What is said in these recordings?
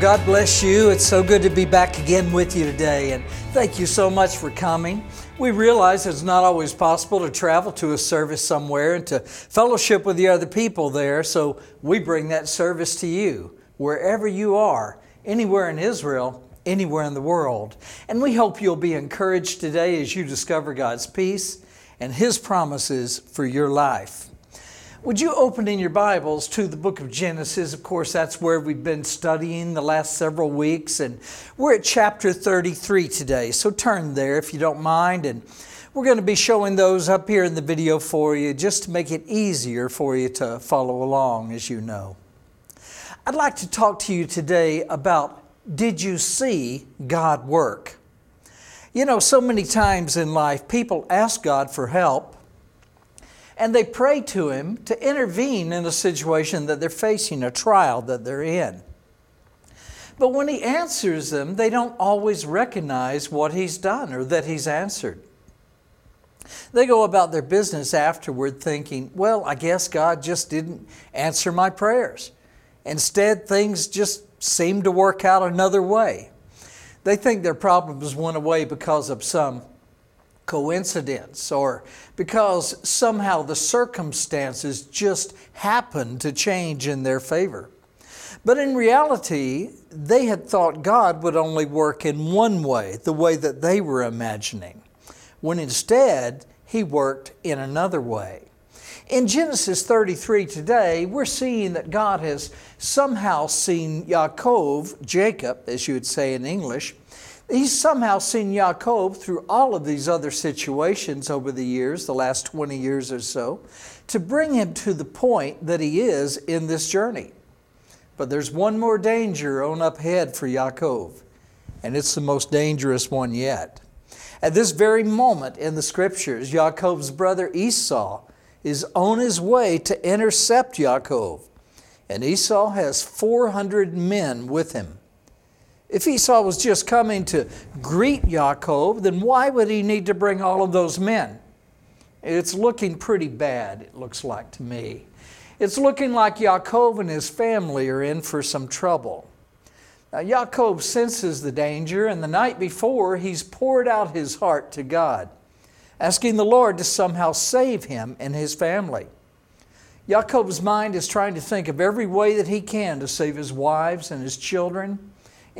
God bless you. It's so good to be back again with you today, and thank you so much for coming. We realize it's not always possible to travel to a service somewhere and to fellowship with the other people there, so we bring that service to you, wherever you are, anywhere in Israel, anywhere in the world. And we hope you'll be encouraged today as you discover God's peace and His promises for your life. Would you open in your Bibles to the book of Genesis? Of course, that's where we've been studying the last several weeks, and we're at chapter 33 today. So turn there if you don't mind, and we're going to be showing those up here in the video for you just to make it easier for you to follow along, as you know. I'd like to talk to you today about did you see God work? You know, so many times in life, people ask God for help and they pray to Him to intervene in a situation that they're facing, a trial that they're in. But when He answers them, they don't always recognize what He's done or that He's answered. They go about their business afterward thinking, well, I guess God just didn't answer my prayers. Instead, things just seem to work out another way. They think their problems went away because of some coincidence or because somehow the circumstances just happened to change in their favor. But in reality, they had thought God would only work in one way, the way that they were imagining, when instead He worked in another way. In Genesis 33 today, we're seeing that God has somehow seen Yaakov, Jacob, as you would say in English, He's somehow seen Yaakov through all of these other situations over the years, the last 20 years or so, to bring him to the point that he is in this journey. But there's one more danger on up ahead for Yaakov, and it's the most dangerous one yet. At this very moment in the scriptures, Yaakov's brother Esau is on his way to intercept Yaakov, and Esau has 400 men with him. If Esau was just coming to greet Yaakov, then why would he need to bring all of those men? It's looking pretty bad, it looks like to me. It's looking like Yaakov and his family are in for some trouble. Now, Yaakov senses the danger, and the night before, he's poured out his heart to God, asking the Lord to somehow save him and his family. Yaakov's mind is trying to think of every way that he can to save his wives and his children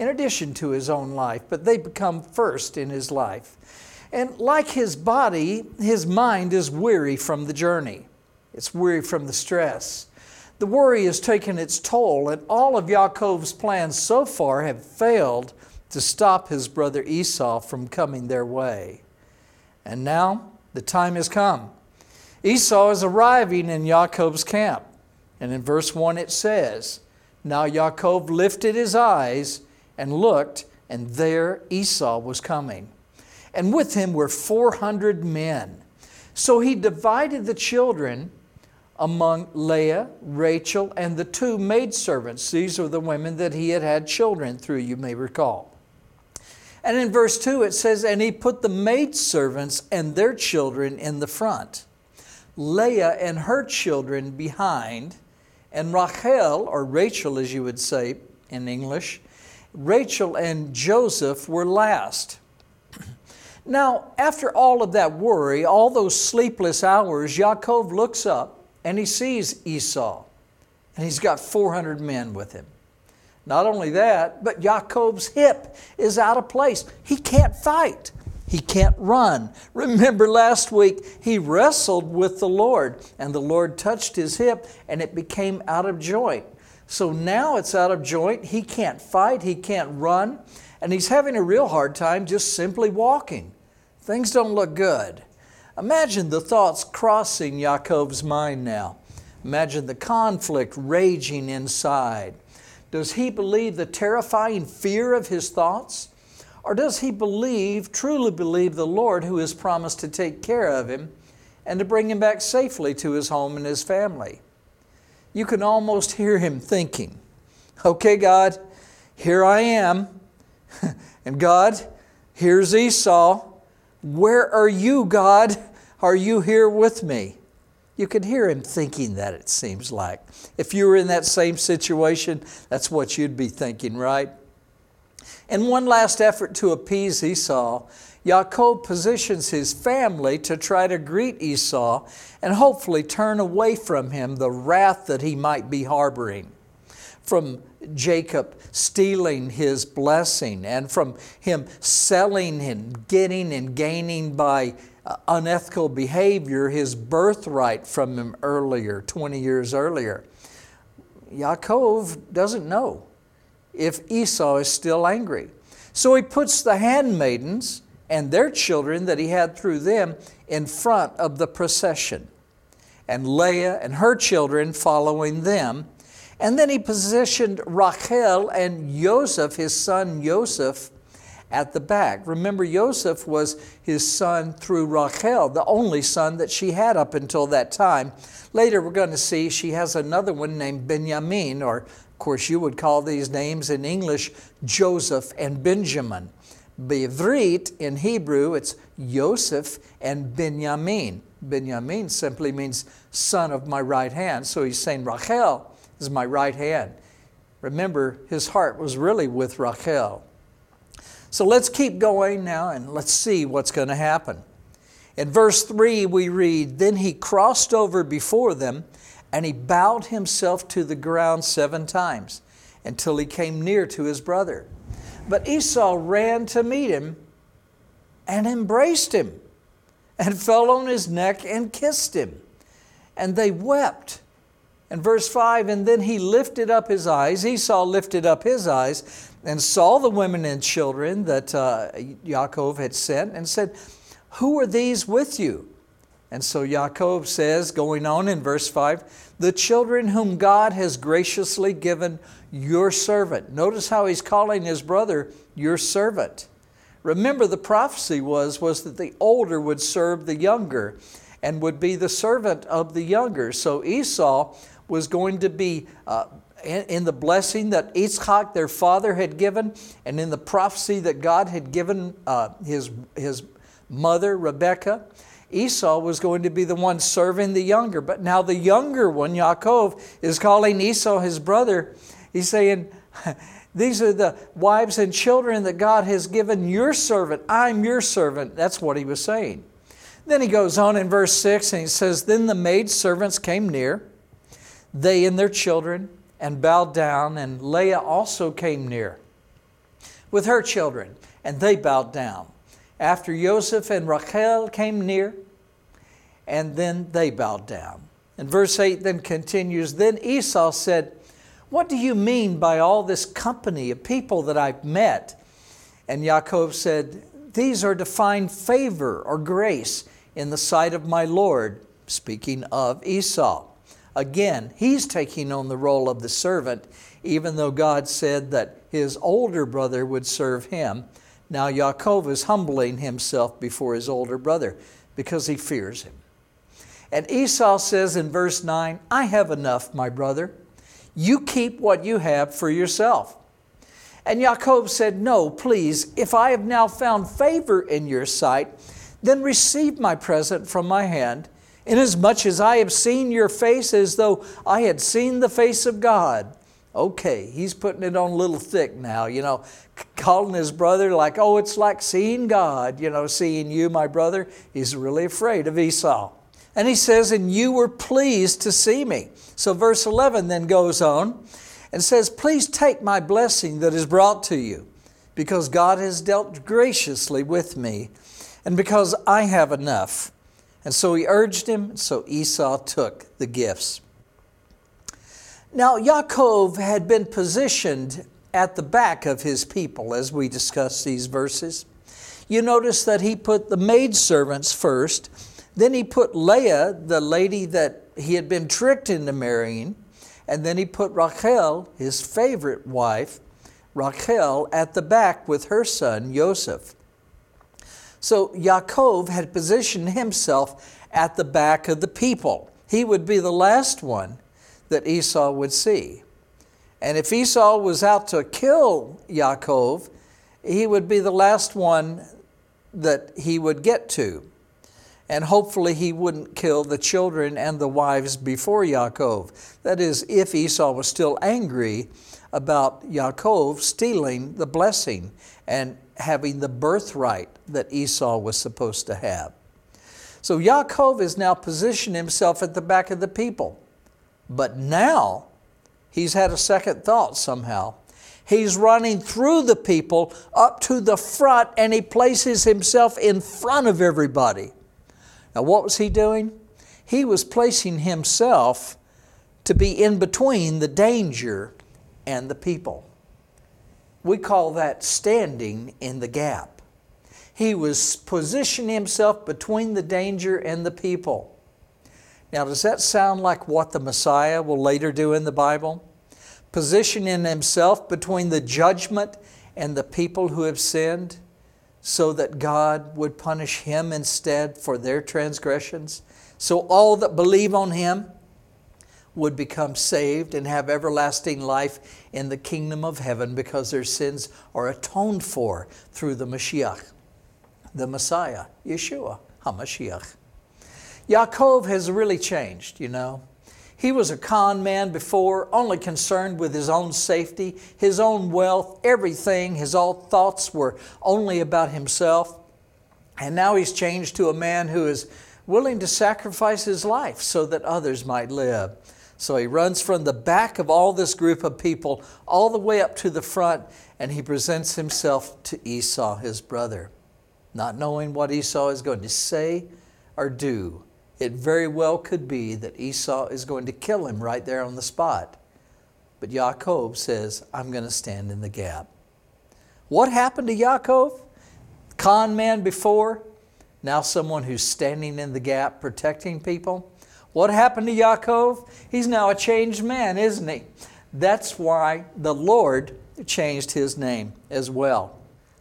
in addition to his own life, but they become first in his life. And like his body, his mind is weary from the journey. It's weary from the stress. The worry has taken its toll, and all of Yaakov's plans so far have failed to stop his brother Esau from coming their way. And now the time has come. Esau is arriving in Yaakov's camp. And in verse 1 it says, Now Yaakov lifted his eyes and looked, and there Esau was coming. And with him were 400 men. So he divided the children among Leah, Rachel, and the two maidservants. These are the women that he had had children through, you may recall. And in verse 2 it says, And he put the maidservants and their children in the front, Leah and her children behind, and Rachel, or Rachel as you would say in English, Rachel and Joseph were last. Now, after all of that worry, all those sleepless hours, Yaakov looks up and he sees Esau, and he's got 400 men with him. Not only that, but Yaakov's hip is out of place. He can't fight. He can't run. Remember last week, he wrestled with the Lord, and the Lord touched his hip, and it became out of joint. So now it's out of joint. He can't fight, he can't run, and he's having a real hard time just simply walking. Things don't look good. Imagine the thoughts crossing Yaakov's mind now. Imagine the conflict raging inside. Does he believe the terrifying fear of his thoughts? Or does he believe, truly believe the Lord who has promised to take care of him and to bring him back safely to his home and his family? You can almost hear him thinking, Okay, God, here I am. and God, here's Esau. Where are you, God? Are you here with me? You could hear him thinking that, it seems like. If you were in that same situation, that's what you'd be thinking, right? In one last effort to appease Esau, Yaakov positions his family to try to greet Esau and hopefully turn away from him the wrath that he might be harboring. From Jacob stealing his blessing and from him selling and getting and gaining by uh, unethical behavior his birthright from him earlier, 20 years earlier. Yaakov doesn't know if Esau is still angry. So he puts the handmaidens and their children that he had through them in front of the procession, and Leah and her children following them. And then he positioned Rachel and Joseph, his son Joseph, at the back. Remember, Joseph was his son through Rachel, the only son that she had up until that time. Later, we're going to see she has another one named Benjamin, or of course, you would call these names in English Joseph and Benjamin. Be'ivrit in Hebrew, it's Joseph and Benjamin. Benjamin simply means son of my right hand. So he's saying Rachel is my right hand. Remember, his heart was really with Rachel. So let's keep going now and let's see what's going to happen. In verse 3, we read Then he crossed over before them and he bowed himself to the ground seven times until he came near to his brother. But Esau ran to meet him and embraced him and fell on his neck and kissed him. And they wept. And verse 5 And then he lifted up his eyes, Esau lifted up his eyes, and saw the women and children that uh, Yaakov had sent, and said, Who are these with you? And so Yaakov says, going on in verse 5, the children whom God has graciously given your servant. Notice how he's calling his brother your servant. Remember, the prophecy was, was that the older would serve the younger and would be the servant of the younger. So Esau was going to be uh, in, the blessing that Yitzchak, their father, had given, and in the prophecy that God had given uh, his, his mother, Rebekah. Esau was going to be the one serving the younger. But now the younger one, Yaakov, is calling Esau his brother. He's saying, These are the wives and children that God has given your servant. I'm your servant. That's what he was saying. Then he goes on in verse 6 and he says, Then the maidservants came near, they and their children, and bowed down, and Leah also came near with her children, and they bowed down. After Joseph and Rachel came near, and then they bowed down. And verse 8 then continues Then Esau said, What do you mean by all this company of people that I've met? And Yaakov said, These are to find favor or grace in the sight of my Lord, speaking of Esau. Again, he's taking on the role of the servant, even though God said that his older brother would serve him. Now Yaakov is humbling himself before his older brother because he fears him. And Esau says in verse 9, I have enough, my brother. You keep what you have for yourself. And Yaakov said, No, please, if I have now found favor in your sight, then receive my present from my hand, inasmuch as I have seen your face as though I had seen the face of God. Okay, he's putting it on a little thick now, you know, calling his brother like, oh, it's like seeing God, you know, seeing you, my brother. He's really afraid of Esau. And he says, and you were pleased to see me. So verse 11 then goes on and says, Please take my blessing that is brought to you, because God has dealt graciously with me, and because I have enough. And so he urged him, so Esau took the gifts. Now, Yaakov had been positioned at the back of his people as we discuss these verses. You notice that he put the maidservants first, then he put Leah, the lady that he had been tricked into marrying, and then he put Rachel, his favorite wife, Rachel, at the back with her son Joseph. So Yaakov had positioned himself at the back of the people. He would be the last one that Esau would see. And if Esau was out to kill Yaakov, he would be the last one that he would get to. and hopefully he wouldn't kill the children and the wives before Yaakov. That is, if Esau was still angry about Yaakov stealing the blessing and having the birthright that Esau was supposed to have. So Yaakov has now positioned himself at the back of the people. But now he's had a second thought somehow. He's running through the people up to the front and he places himself in front of everybody. Now, what was he doing? He was placing himself to be in between the danger and the people. We call that standing in the gap. He was positioning himself between the danger and the people. Now, does that sound like what the Messiah will later do in the Bible? Positioning himself between the judgment and the people who have sinned? so that God would punish him instead for their transgressions. So all that believe on him would become saved and have everlasting life in the kingdom of heaven because their sins are atoned for through the Mashiach, the Messiah, Yeshua, HaMashiach. Yaakov has really changed, you know. He was a con man before, only concerned with his own safety, his own wealth, everything. His all thoughts were only about himself. And now he's changed to a man who is willing to sacrifice his life so that others might live. So he runs from the back of all this group of people all the way up to the front, and he presents himself to Esau, his brother, not knowing what Esau is going to say or do it very well could be that Esau is going to kill him right there on the spot. But Yaakov says, I'm going to stand in the gap. What happened to Yaakov? Con man before, now someone who's standing in the gap protecting people. What happened to Yaakov? He's now a changed man, isn't he? That's why the Lord changed his name as well.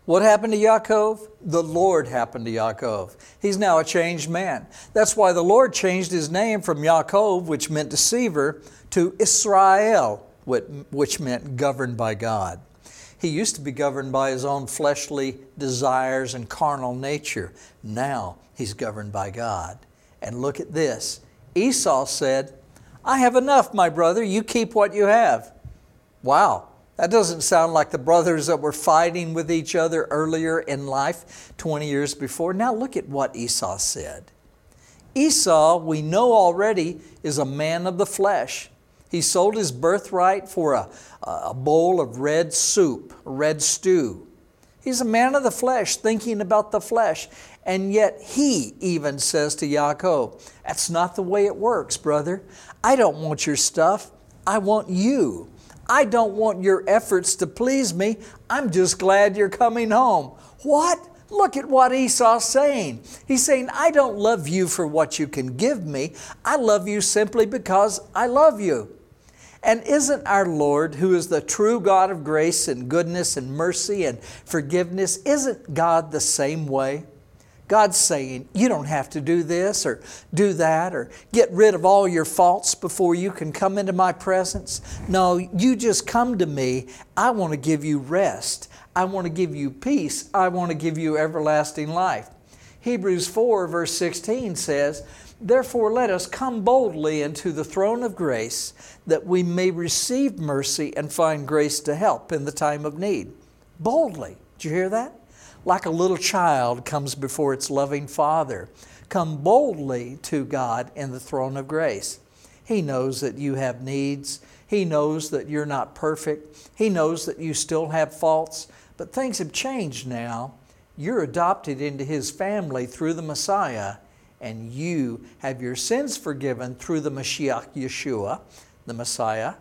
What happened to Yaakov? The Lord happened to Yaakov. He's now a changed man. That's why the Lord changed his name from Yaakov, which meant deceiver, to Israel, which meant governed by God. He used to be governed by his own fleshly desires and carnal nature. Now he's governed by God. And look at this Esau said, I have enough, my brother. You keep what you have. Wow. That doesn't sound like the brothers that were fighting with each other earlier in life, 20 years before. Now look at what Esau said. Esau, we know already, is a man of the flesh. He sold his birthright for a, a bowl of red soup, red stew. He's a man of the flesh, thinking about the flesh. And yet he even says to Yaakov, That's not the way it works, brother. I don't want your stuff. I want you. I don't want your efforts to please me. I'm just glad you're coming home. What? Look at what Esau's saying. He's saying, I don't love you for what you can give me. I love you simply because I love you. And isn't our Lord, who is the true God of grace and goodness and mercy and forgiveness, isn't God the same way? God's saying, you don't have to do this or do that or get rid of all your faults before you can come into my presence. No, you just come to me. I want to give you rest. I want to give you peace. I want to give you everlasting life. Hebrews 4, verse 16 says, Therefore, let us come boldly into the throne of grace that we may receive mercy and find grace to help in the time of need. Boldly. Did you hear that? Like a little child comes before its loving Father. Come boldly to God in the throne of grace. He knows that you have needs. He knows that you're not perfect. He knows that you still have faults, but things have changed now. You're adopted into His family through the Messiah, and you have your sins forgiven through the Mashiach Yeshua, the Messiah.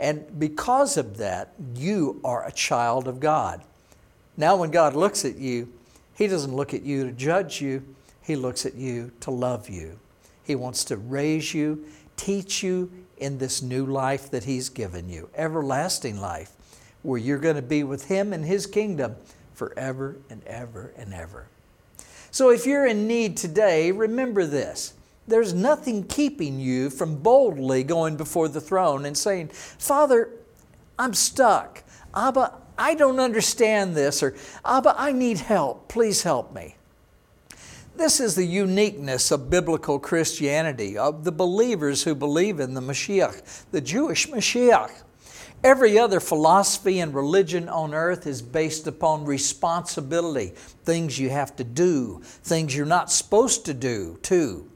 And because of that, you are a child of God. Now, when God looks at you, He doesn't look at you to judge you, He looks at you to love you. He wants to raise you, teach you in this new life that He's given you, everlasting life, where you're going to be with Him in His kingdom forever and ever and ever. So, if you're in need today, remember this. There's nothing keeping you from boldly going before the throne and saying, Father, I'm stuck. Abba, I don't understand this, or ah, Abba, I need help. Please help me. This is the uniqueness of biblical Christianity, of the believers who believe in the Mashiach, the Jewish Mashiach. Every other philosophy and religion on earth is based upon responsibility, things you have to do, things you're not supposed to do, too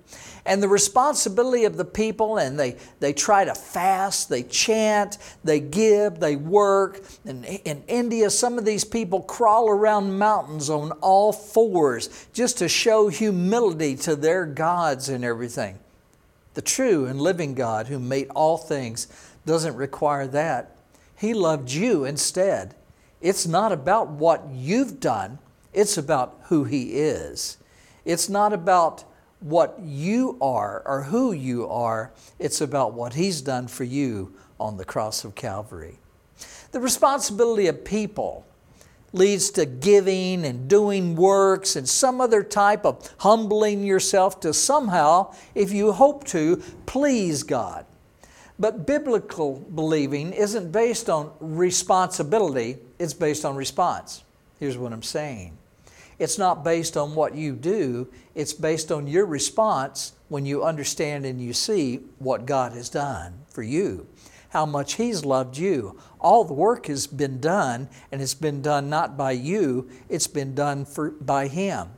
and the responsibility of the people, and they, they try to fast, they chant, they give, they work. And in India, some of these people crawl around mountains on all fours just to show humility to their gods and everything. The true and living God who made all things doesn't require that. He loved you instead. It's not about what you've done, it's about who He is. It's not about what you are or who you are, it's about what He's done for you on the cross of Calvary. The responsibility of people leads to giving and doing works and some other type of humbling yourself to somehow, if you hope to, please God. But biblical believing isn't based on responsibility, it's based on response. Here's what I'm saying it's not based on what you do, it's based on your response when you understand and you see what God has done for you, how much He's loved you. All the work has been done, and it's been done not by you, it's been done for, by Him.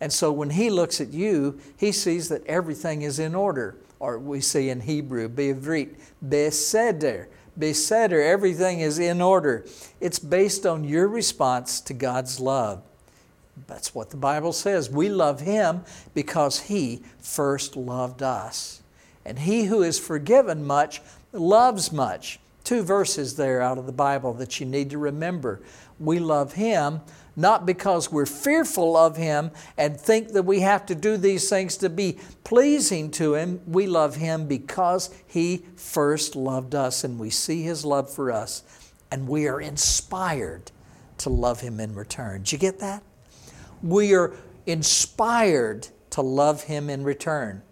And so when He looks at you, He sees that everything is in order. Or we see in Hebrew, Be'ivrit, Beseder. Beseder, everything is in order. It's based on your response to God's love. That's what the Bible says. We love Him because He first loved us. And he who is forgiven much loves much. Two verses there out of the Bible that you need to remember. We love Him not because we're fearful of Him and think that we have to do these things to be pleasing to Him. We love Him because He first loved us and we see His love for us and we are inspired to love Him in return. Did you get that? we are inspired to love Him in return.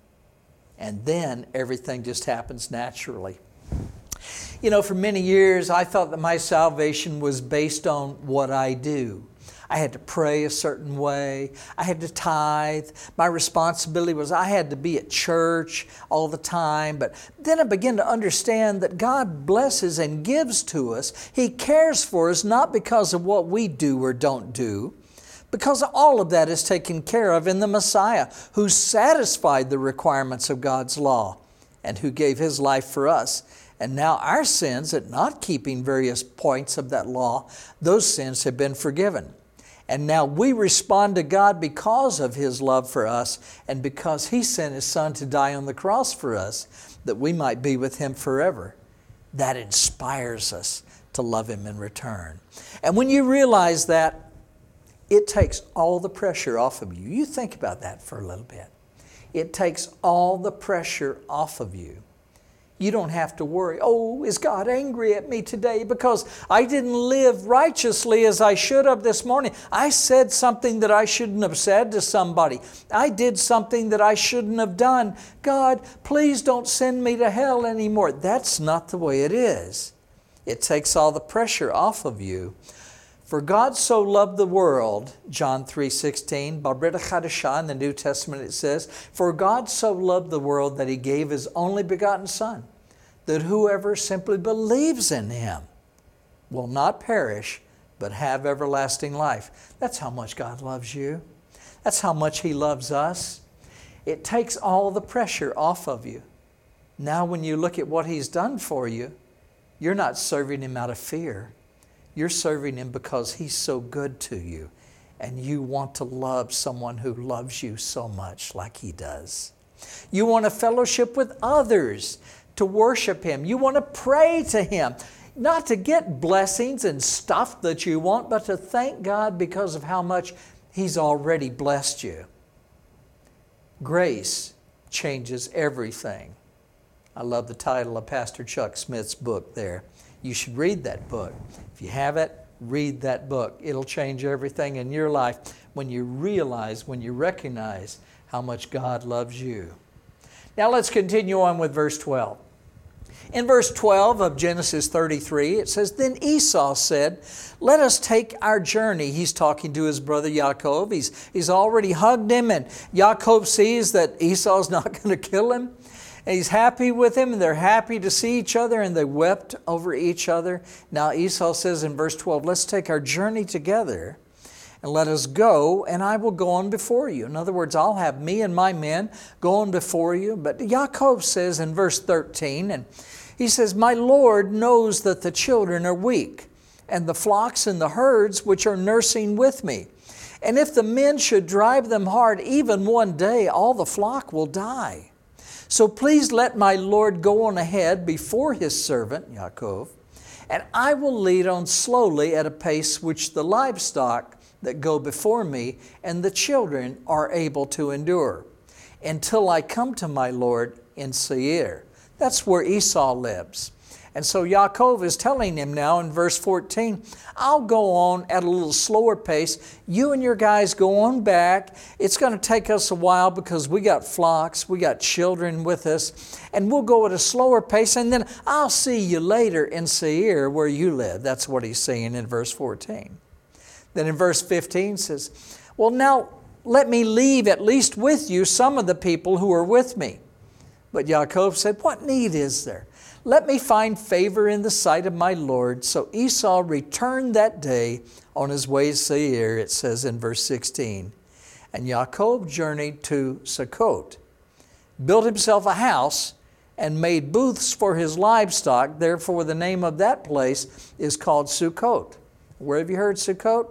And then everything just happens naturally. You know, for many years, I thought that my salvation was based on what I do. I had to pray a certain way. I had to tithe. My responsibility was I had to be at church all the time. But then I began to understand that God blesses and gives to us. He cares for us not because of what we do or don't do, because all of that is taken care of in the Messiah who satisfied the requirements of God's law and who gave his life for us. And now our sins at not keeping various points of that law, those sins have been forgiven. And now we respond to God because of His love for us and because He sent His Son to die on the cross for us that we might be with Him forever. That inspires us to love Him in return. And when you realize that, it takes all the pressure off of you. You think about that for a little bit. It takes all the pressure off of you. You don't have to worry, oh, is God angry at me today because I didn't live righteously as I should have this morning? I said something that I shouldn't have said to somebody. I did something that I shouldn't have done. God, please don't send me to hell anymore. That's not the way it is. It takes all the pressure off of you for God so loved the world, John 3.16, Babrita Chadashah in the New Testament it says, For God so loved the world that He gave His only begotten Son, that whoever simply believes in Him will not perish, but have everlasting life. That's how much God loves you. That's how much He loves us. It takes all the pressure off of you. Now, when you look at what He's done for you, you're not serving Him out of fear. You're serving Him because He's so good to you, and you want to love someone who loves you so much like He does. You want to fellowship with others to worship Him. You want to pray to Him, not to get blessings and stuff that you want, but to thank God because of how much He's already blessed you. Grace changes everything. I love the title of Pastor Chuck Smith's book there. You should read that book. If you have it, read that book. It'll change everything in your life when you realize, when you recognize how much God loves you. Now let's continue on with verse 12. In verse 12 of Genesis 33, it says, Then Esau said, Let us take our journey. He's talking to his brother Yaakov. He's, he's already hugged him, and Yaakov sees that Esau's not going to kill him. And he's happy with him, and they're happy to see each other, and they wept over each other. Now Esau says in verse 12, Let's take our journey together and let us go, and I will go on before you. In other words, I'll have me and my men go on before you. But Yaakov says in verse 13, and he says, My Lord knows that the children are weak, and the flocks and the herds which are nursing with me. And if the men should drive them hard, even one day, all the flock will die. So please let my Lord go on ahead before his servant, Yaakov, and I will lead on slowly at a pace which the livestock that go before me, and the children are able to endure, until I come to my Lord in Seir. That's where Esau lives. And so Yaakov is telling him now in verse 14, I'll go on at a little slower pace. You and your guys go on back. It's going to take us a while because we got flocks, we got children with us, and we'll go at a slower pace, and then I'll see you later in Seir where you live. That's what he's saying in verse 14. Then in verse 15 says, Well, now let me leave at least with you some of the people who are with me. But Yaakov said, What need is there? Let me find favor in the sight of my Lord. So Esau returned that day on his way to Seir, it says in verse 16. And Yaakov journeyed to Sukkot, built himself a house, and made booths for his livestock. Therefore, the name of that place is called Sukkot. Where have you heard Sukkot?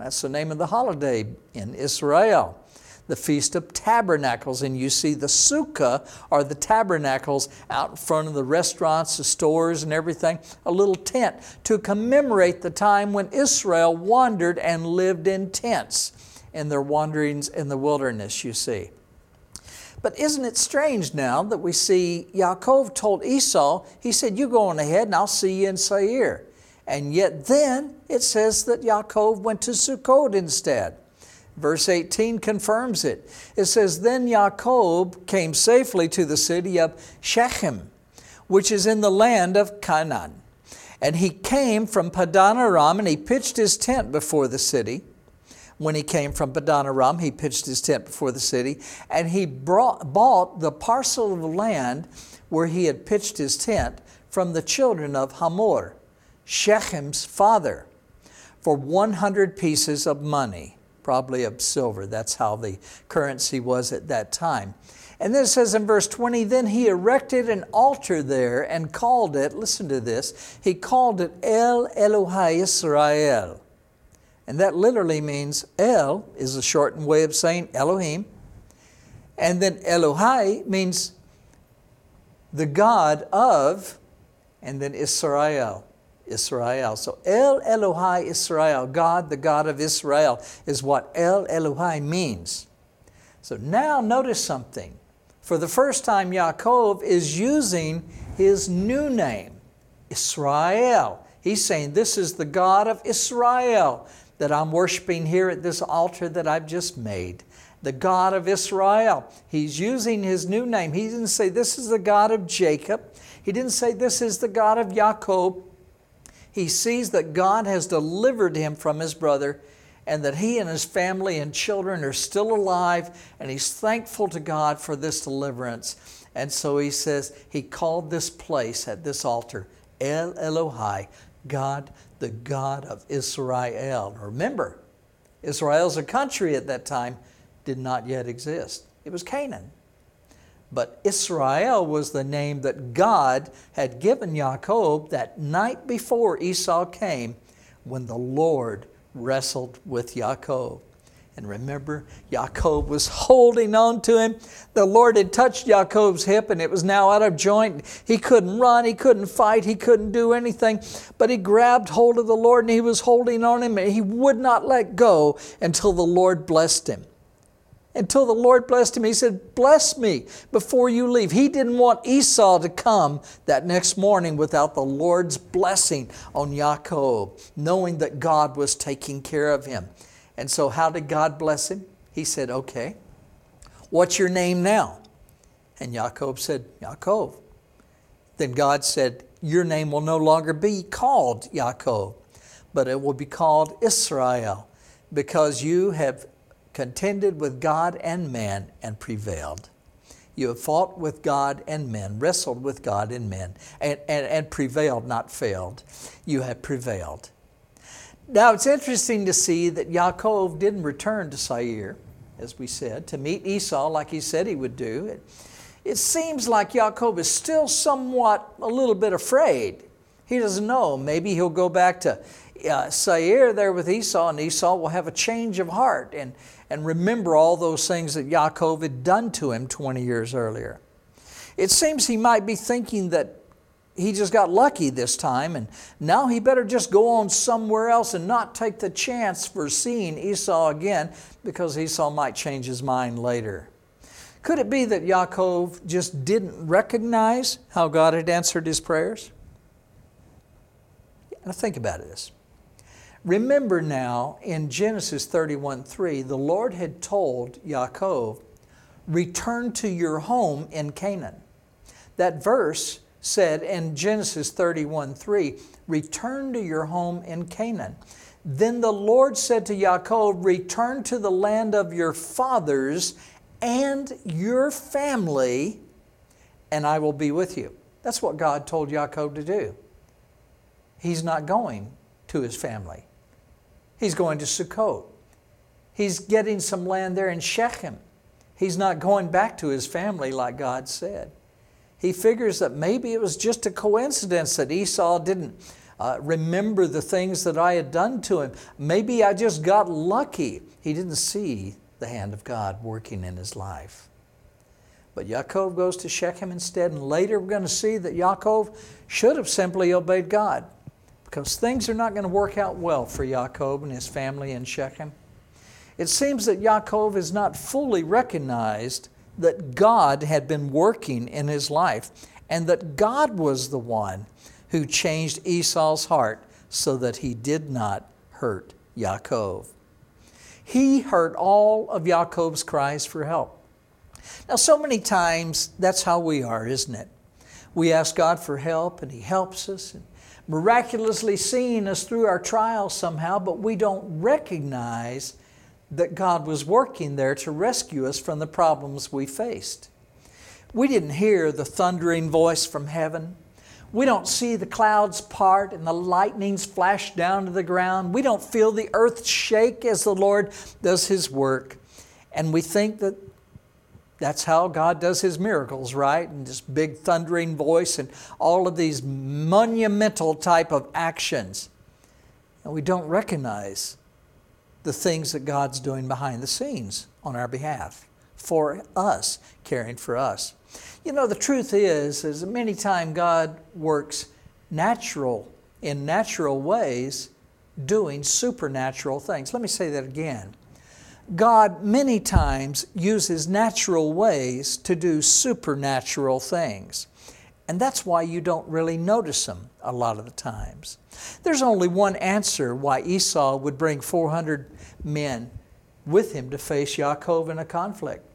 That's the name of the holiday in Israel, the Feast of Tabernacles. And you see the sukkah are the tabernacles out in front of the restaurants, the stores, and everything, a little tent to commemorate the time when Israel wandered and lived in tents in their wanderings in the wilderness, you see. But isn't it strange now that we see Yaakov told Esau, he said, You go on ahead and I'll see you in Seir. And yet then it says that Yaakov went to Sukkot instead. Verse 18 confirms it. It says, Then Yaakov came safely to the city of Shechem, which is in the land of Canaan. And he came from Padan Aram and he pitched his tent before the city. When he came from Padan Aram, he pitched his tent before the city and he brought, bought the parcel of land where he had pitched his tent from the children of Hamor Shechem's father for 100 pieces of money, probably of silver. That's how the currency was at that time. And then it says in verse 20, then he erected an altar there and called it, listen to this, he called it El Elohai Israel. And that literally means El is a shortened way of saying Elohim. And then Elohai means the God of, and then Israel. Israel. So El Elohai Israel, God, the God of Israel, is what El Elohai means. So now notice something. For the first time, Yaakov is using his new name, Israel. He's saying, This is the God of Israel that I'm worshiping here at this altar that I've just made. The God of Israel. He's using his new name. He didn't say, This is the God of Jacob. He didn't say, This is the God of Jacob he sees that God has delivered him from his brother and that he and his family and children are still alive, and he's thankful to God for this deliverance. And so he says, he called this place at this altar El Elohai, God, the God of Israel. Remember, Israel's a country at that time did not yet exist. It was Canaan. But Israel was the name that God had given Jacob that night before Esau came when the Lord wrestled with Jacob. And remember, Jacob was holding on to him. The Lord had touched Jacob's hip and it was now out of joint. He couldn't run, he couldn't fight, he couldn't do anything. But he grabbed hold of the Lord and he was holding on him and he would not let go until the Lord blessed him until the Lord blessed him. He said, Bless me before you leave. He didn't want Esau to come that next morning without the Lord's blessing on Jacob, knowing that God was taking care of him. And so, how did God bless him? He said, Okay, what's your name now? And Jacob said, Jacob. Then God said, Your name will no longer be called Yaakov, but it will be called Israel, because you have contended with God and man and prevailed. You have fought with God and men, wrestled with God and men, and, and, and prevailed, not failed. You have prevailed. Now it's interesting to see that Yaakov didn't return to Seir, as we said, to meet Esau like he said he would do. It, it seems like Yaakov is still somewhat a little bit afraid. He doesn't know. Maybe he'll go back to uh, Seir there with Esau, and Esau will have a change of heart and, and remember all those things that Yaakov had done to him 20 years earlier. It seems he might be thinking that he just got lucky this time, and now he better just go on somewhere else and not take the chance for seeing Esau again because Esau might change his mind later. Could it be that Yaakov just didn't recognize how God had answered his prayers? Now think about this. Remember now in Genesis 31 3, the Lord had told Yaakov, Return to your home in Canaan. That verse said in Genesis 31 3, Return to your home in Canaan. Then the Lord said to Yaakov, Return to the land of your fathers and your family, and I will be with you. That's what God told Yaakov to do. He's not going to his family. He's going to Sukkot. He's getting some land there in Shechem. He's not going back to his family like God said. He figures that maybe it was just a coincidence that Esau didn't uh, remember the things that I had done to him. Maybe I just got lucky. He didn't see the hand of God working in his life. But Yaakov goes to Shechem instead, and later we're going to see that Yaakov should have simply obeyed God because things are not going to work out well for Yaakov and his family in Shechem. It seems that Yaakov has not fully recognized that God had been working in his life and that God was the one who changed Esau's heart so that he did not hurt Yaakov. He heard all of Yaakov's cries for help. Now, so many times that's how we are, isn't it? We ask God for help and He helps us. And miraculously seeing us through our trials somehow, but we don't recognize that God was working there to rescue us from the problems we faced. We didn't hear the thundering voice from heaven. We don't see the clouds part and the lightnings flash down to the ground. We don't feel the earth shake as the Lord does His work. And we think that that's how God does his miracles, right? And this big thundering voice and all of these monumental type of actions. And we don't recognize the things that God's doing behind the scenes on our behalf, for us, caring for us. You know, the truth is, is many times God works natural, in natural ways, doing supernatural things. Let me say that again. God many times uses natural ways to do supernatural things. And that's why you don't really notice them a lot of the times. There's only one answer why Esau would bring 400 men with him to face Yaakov in a conflict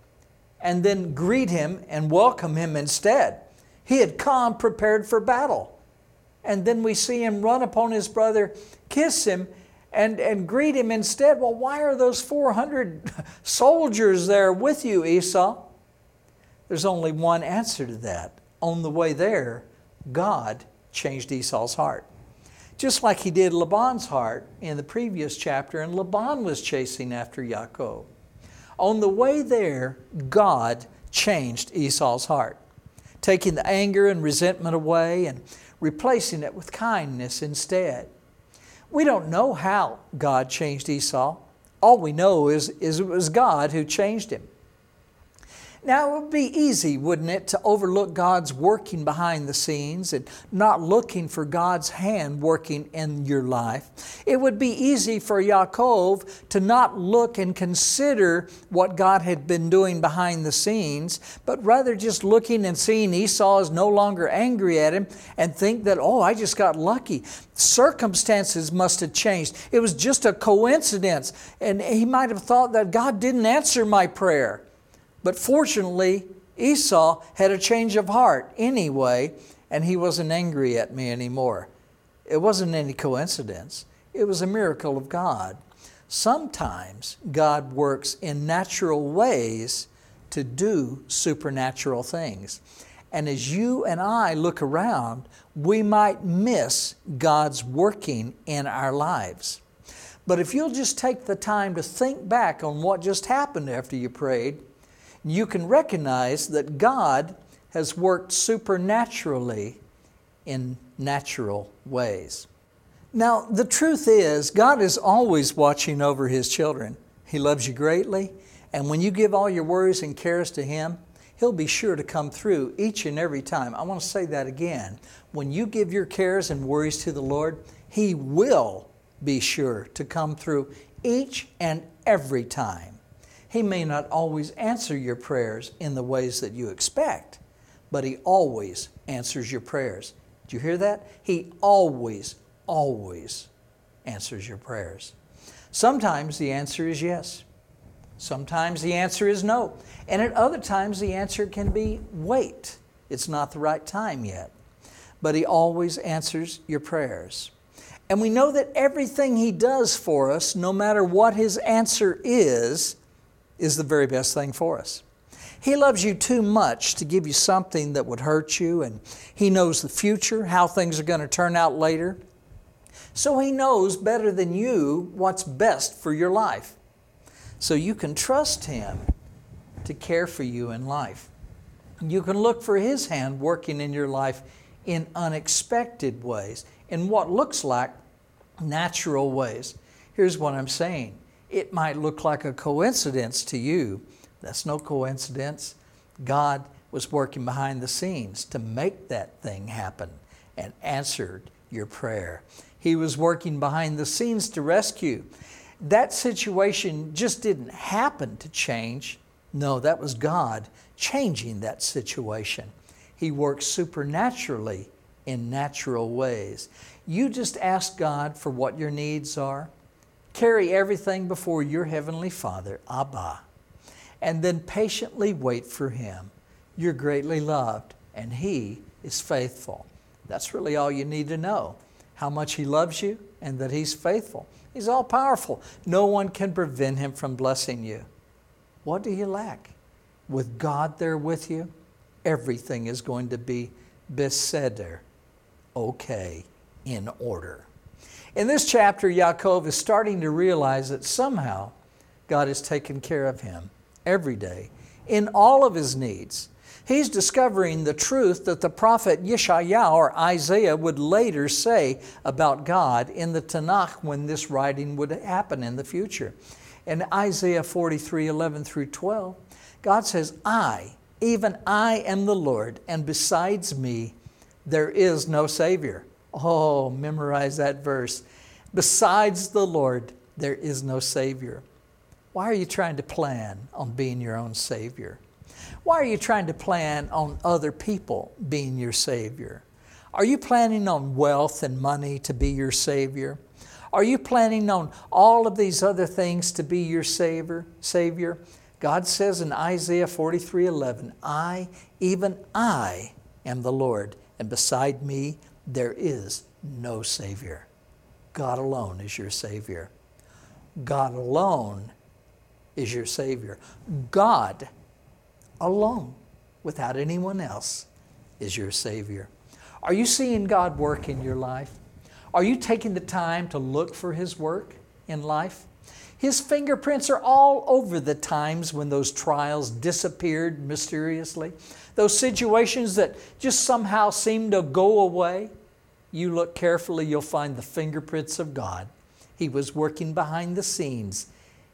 and then greet him and welcome him instead. He had come prepared for battle. And then we see him run upon his brother, kiss him, and, and greet him instead. Well, why are those 400 soldiers there with you, Esau? There's only one answer to that. On the way there, God changed Esau's heart. Just like he did Laban's heart in the previous chapter, and Laban was chasing after Yaakov. On the way there, God changed Esau's heart, taking the anger and resentment away and replacing it with kindness instead. We don't know how God changed Esau. All we know is, is it was God who changed him. Now, it would be easy, wouldn't it, to overlook God's working behind the scenes and not looking for God's hand working in your life. It would be easy for Yaakov to not look and consider what God had been doing behind the scenes, but rather just looking and seeing Esau is no longer angry at him and think that, oh, I just got lucky. Circumstances must have changed. It was just a coincidence. And he might have thought that God didn't answer my prayer. But fortunately, Esau had a change of heart anyway, and He wasn't angry at me anymore. It wasn't any coincidence, it was a miracle of God. Sometimes God works in natural ways to do supernatural things. And as you and I look around, we might miss God's working in our lives. But if you'll just take the time to think back on what just happened after you prayed, you can recognize that God has worked supernaturally in natural ways. Now, the truth is, God is always watching over His children. He loves you greatly, and when you give all your worries and cares to Him, He'll be sure to come through each and every time. I want to say that again. When you give your cares and worries to the Lord, He will be sure to come through each and every time. He may not always answer your prayers in the ways that you expect, but He always answers your prayers. Do you hear that? He always, always answers your prayers. Sometimes the answer is yes. Sometimes the answer is no. And at other times the answer can be wait. It's not the right time yet. But He always answers your prayers. And we know that everything He does for us, no matter what His answer is, is the very best thing for us. He loves you too much to give you something that would hurt you, and He knows the future, how things are going to turn out later. So He knows better than you what's best for your life. So you can trust Him to care for you in life. You can look for His hand working in your life in unexpected ways in what looks like natural ways. Here's what I'm saying it might look like a coincidence to you. That's no coincidence. God was working behind the scenes to make that thing happen and answered your prayer. He was working behind the scenes to rescue. That situation just didn't happen to change. No, that was God changing that situation. He works supernaturally in natural ways. You just ask God for what your needs are. Carry everything before your Heavenly Father, Abba, and then patiently wait for Him. You're greatly loved, and He is faithful. That's really all you need to know how much He loves you and that He's faithful. He's all powerful. No one can prevent Him from blessing you. What do you lack? With God there with you, everything is going to be beseder, okay, in order. In this chapter, Yaakov is starting to realize that somehow God has taken care of him every day in all of his needs. He's discovering the truth that the prophet Yeshayah or Isaiah would later say about God in the Tanakh when this writing would happen in the future. In Isaiah 43 11 through 12, God says, I, even I am the Lord, and besides me, there is no Savior. Oh, memorize that verse. Besides the Lord, there is no Savior. Why are you trying to plan on being your own Savior? Why are you trying to plan on other people being your Savior? Are you planning on wealth and money to be your Savior? Are you planning on all of these other things to be your Savior? Savior? God says in Isaiah 43 11, I, even I, am the Lord, and beside me there is no Savior. God alone is your Savior. God alone is your Savior. God alone, without anyone else, is your Savior. Are you seeing God work in your life? Are you taking the time to look for His work in life? His fingerprints are all over the times when those trials disappeared mysteriously, those situations that just somehow seem to go away. You look carefully, you'll find the fingerprints of God. He was working behind the scenes,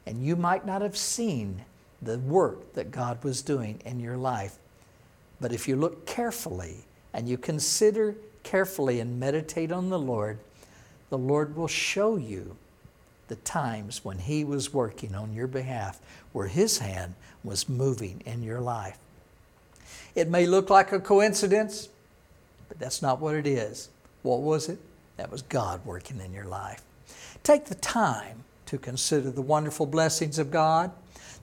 and you might not have seen the work that God was doing in your life. But if you look carefully and you consider carefully and meditate on the Lord, the Lord will show you the times when He was working on your behalf, where His hand was moving in your life. It may look like a coincidence, but that's not what it is. What was it? That was God working in your life. Take the time to consider the wonderful blessings of God,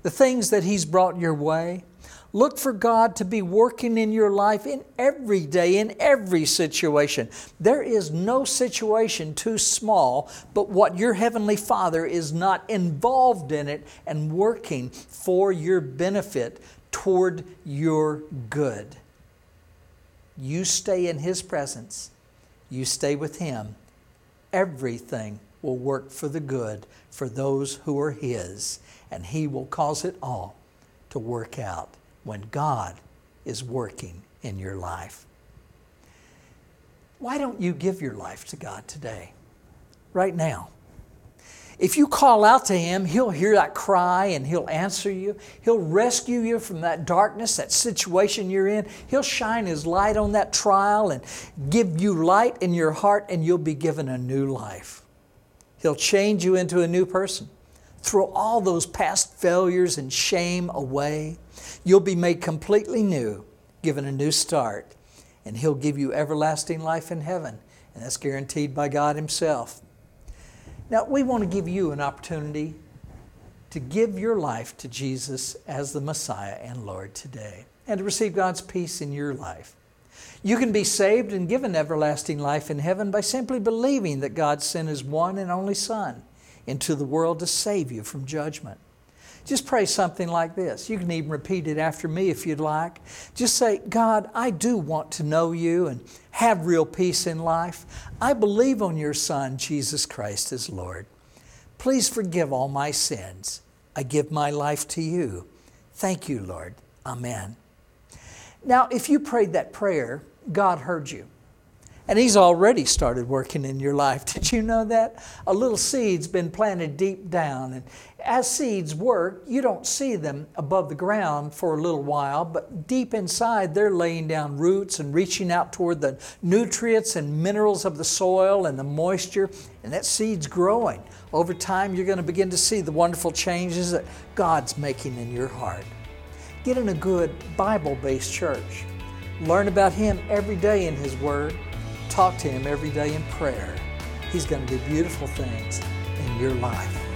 the things that He's brought your way. Look for God to be working in your life in every day, in every situation. There is no situation too small, but what your Heavenly Father is not involved in it and working for your benefit toward your good. You stay in His presence, you stay with Him. Everything will work for the good for those who are His, and He will cause it all to work out when God is working in your life. Why don't you give your life to God today, right now? If you call out to Him, He'll hear that cry and He'll answer you. He'll rescue you from that darkness, that situation you're in. He'll shine His light on that trial and give you light in your heart, and you'll be given a new life. He'll change you into a new person. Throw all those past failures and shame away. You'll be made completely new, given a new start, and He'll give you everlasting life in heaven, and that's guaranteed by God Himself. Now, we want to give you an opportunity to give your life to Jesus as the Messiah and Lord today, and to receive God's peace in your life. You can be saved and given everlasting life in heaven by simply believing that God sent His one and only Son into the world to save you from judgment. Just pray something like this. You can even repeat it after me if you'd like. Just say, God, I do want to know you and have real peace in life. I believe on your Son, Jesus Christ, as Lord. Please forgive all my sins. I give my life to you. Thank you, Lord. Amen. Now, if you prayed that prayer, God heard you. And He's already started working in your life. Did you know that? A little seed's been planted deep down. And as seeds work, you don't see them above the ground for a little while, but deep inside, they're laying down roots and reaching out toward the nutrients and minerals of the soil and the moisture. And that seed's growing. Over time, you're going to begin to see the wonderful changes that God's making in your heart. Get in a good Bible based church. Learn about Him every day in His Word Talk to Him every day in prayer. He's going to do beautiful things in your life.